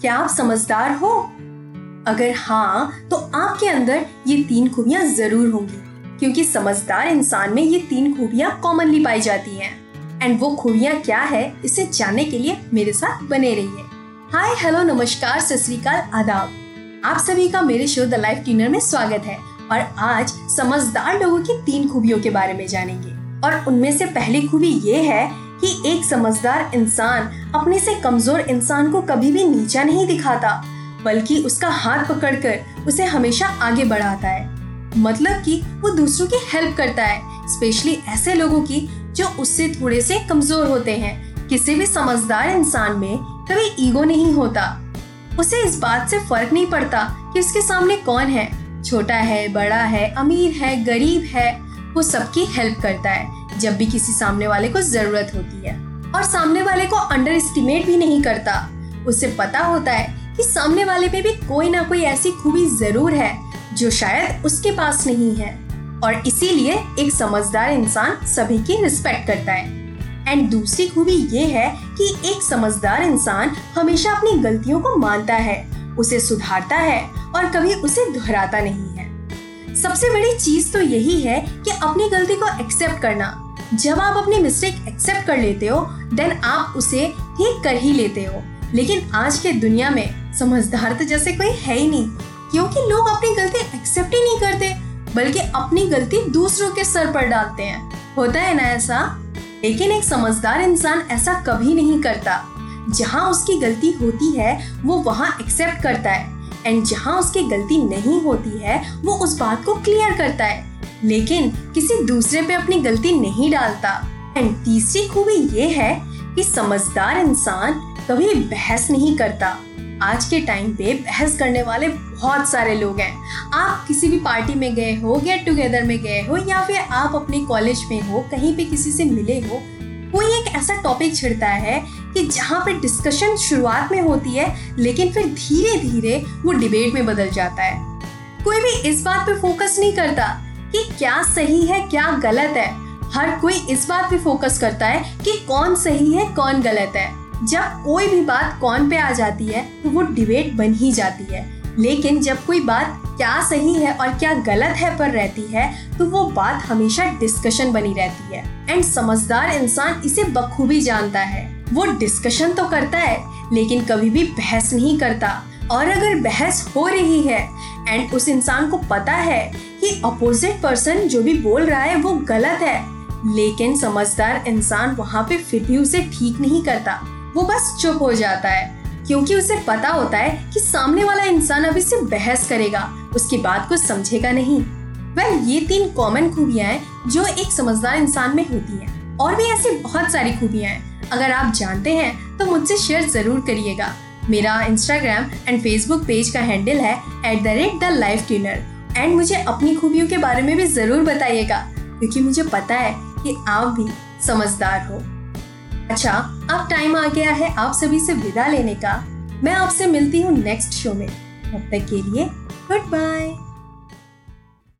क्या आप समझदार हो? अगर हाँ तो आपके अंदर ये तीन खूबियाँ ज़रूर होंगी, क्योंकि समझदार इंसान में ये तीन खूबियाँ कॉमनली पाई जाती हैं। एंड वो खूबियाँ क्या है, इसे जानने के लिए मेरे साथ बने रहिए। हाय हेलो नमस्कार, सत आदाब। आप सभी का मेरे शो द लाइफ ट्यूनर में स्वागत है, और आज समझदार लोगों की तीन खूबियों के बारे में जानेंगे। और उनमें से पहली खूबी ये है कि एक समझदार इंसान अपने से कमज़ोर इंसान को कभी भी नीचा नहीं दिखाता, बल्कि उसका हाथ पकड़कर उसे हमेशा आगे बढ़ाता है। मतलब कि वो दूसरों की हेल्प करता है स्पेशली ऐसे लोगों की जो उससे थोड़े से कमज़ोर होते हैं। किसी भी समझदार इंसान में कभी ईगो नहीं होता। उसे इस बात से फ़र्क नहीं पड़ता कि उसके सामने कौन है। छोटा है, बड़ा है, अमीर है, गरीब है, वो सबकी हेल्प करता है। जब भी किसी सामने वाले को ज़रूरत होती है। और सामने वाले को अंडर एस्टिमेट भी नहीं करता। उसे पता होता है कि सामने वाले पे भी कोई ना कोई ऐसी खूबी ज़रूर है, जो शायद उसके पास नहीं है। और इसीलिए एक समझदार इंसान सभी की रिस्पेक्ट करता है। एंड दूसरी खूबी ये है कि एक समझदार इंसान हमेशा अपनी गलतियों को मानता है, उसे सुधारता है और कभी उसे दोहराता नहीं है। सबसे बड़ी चीज़ तो यही है कि अपनी गलती को एक्सेप्ट करना। जब आप अपनी मिस्टेक एक्सेप्ट कर लेते हो देन आप उसे ठीक कर ही लेते हो। लेकिन आज के दुनिया में समझदार तो जैसे कोई है ही नहीं, क्योंकि लोग अपनी गलती एक्सेप्ट ही नहीं करते, बल्कि अपनी गलती दूसरों के सर पर डालते हैं। होता है ना ऐसा? लेकिन एक समझदार इंसान ऐसा कभी नहीं करता। जहाँ उसकी गलती होती है, वो वहाँ एक्सेप्ट करता है। एंड जहाँ उसकी गलती नहीं होती है, वो उस बात को क्लियर करता है। लेकिन किसी दूसरे पे अपनी गलती नहीं डालता। एंड तीसरी खूबी ये है कि समझदार इंसान कभी बहस नहीं करता। आज के टाइम पे बहस करने वाले बहुत सारे लोग हैं। आप किसी भी पार्टी में गए हो, गेट टुगेदर में गए हो, या फिर आप अपने कॉलेज में हो, कहीं पे किसी से मिले हो, कोई एक ऐसा टॉपिक छिड़ता है कि जहाँ पे डिस्कशन शुरुआत में होती है, लेकिन फिर धीरे धीरे वो डिबेट में बदल जाता है। कोई भी इस बात पे फोकस नहीं करता कि क्या सही है, क्या गलत है। हर कोई इस बात पे फोकस करता है कि कौन सही है, कौन गलत है। जब कोई भी बात कौन पे आ जाती है तो वो डिबेट बन ही जाती है। लेकिन जब कोई बात क्या सही है और क्या गलत है पर रहती है तो वो बात हमेशा डिस्कशन बनी रहती है। एंड समझदार इंसान इसे बखूबी जानता है। वो डिस्कशन तो करता है, लेकिन कभी भी बहस नहीं करता। और अगर बहस हो रही है एंड उस इंसान को पता है कि अपोजिट पर्सन जो भी बोल रहा है वो गलत है। लेकिन समझदार इंसान वहाँ पे फिर भी उसे ठीक नहीं करता। वो बस चुप हो जाता है क्योंकि उसे पता होता है कि सामने वाला इंसान अभी से बहस करेगा उसकी बात को समझेगा नहीं। वेल well, ये तीन कॉमन खूबियाँ जो एक समझदार इंसान में होती हैं और भी ऐसी बहुत सारी खूबियाँ हैं। अगर आप जानते हैं तो मुझसे शेयर ज़रूर करिएगा। मेरा इंस्टाग्राम एंड फेसबुक पेज का हैंडल है at the rate the life tuner and मुझे अपनी खूबियों के बारे में भी ज़रूर बताइएगा, क्योंकि मुझे पता है कि आप भी समझदार हो। अच्छा अब टाइम आ गया है आप सभी से विदा लेने का। मैं आपसे मिलती हूँ नेक्स्ट शो में। तब तक के लिए गुड बाय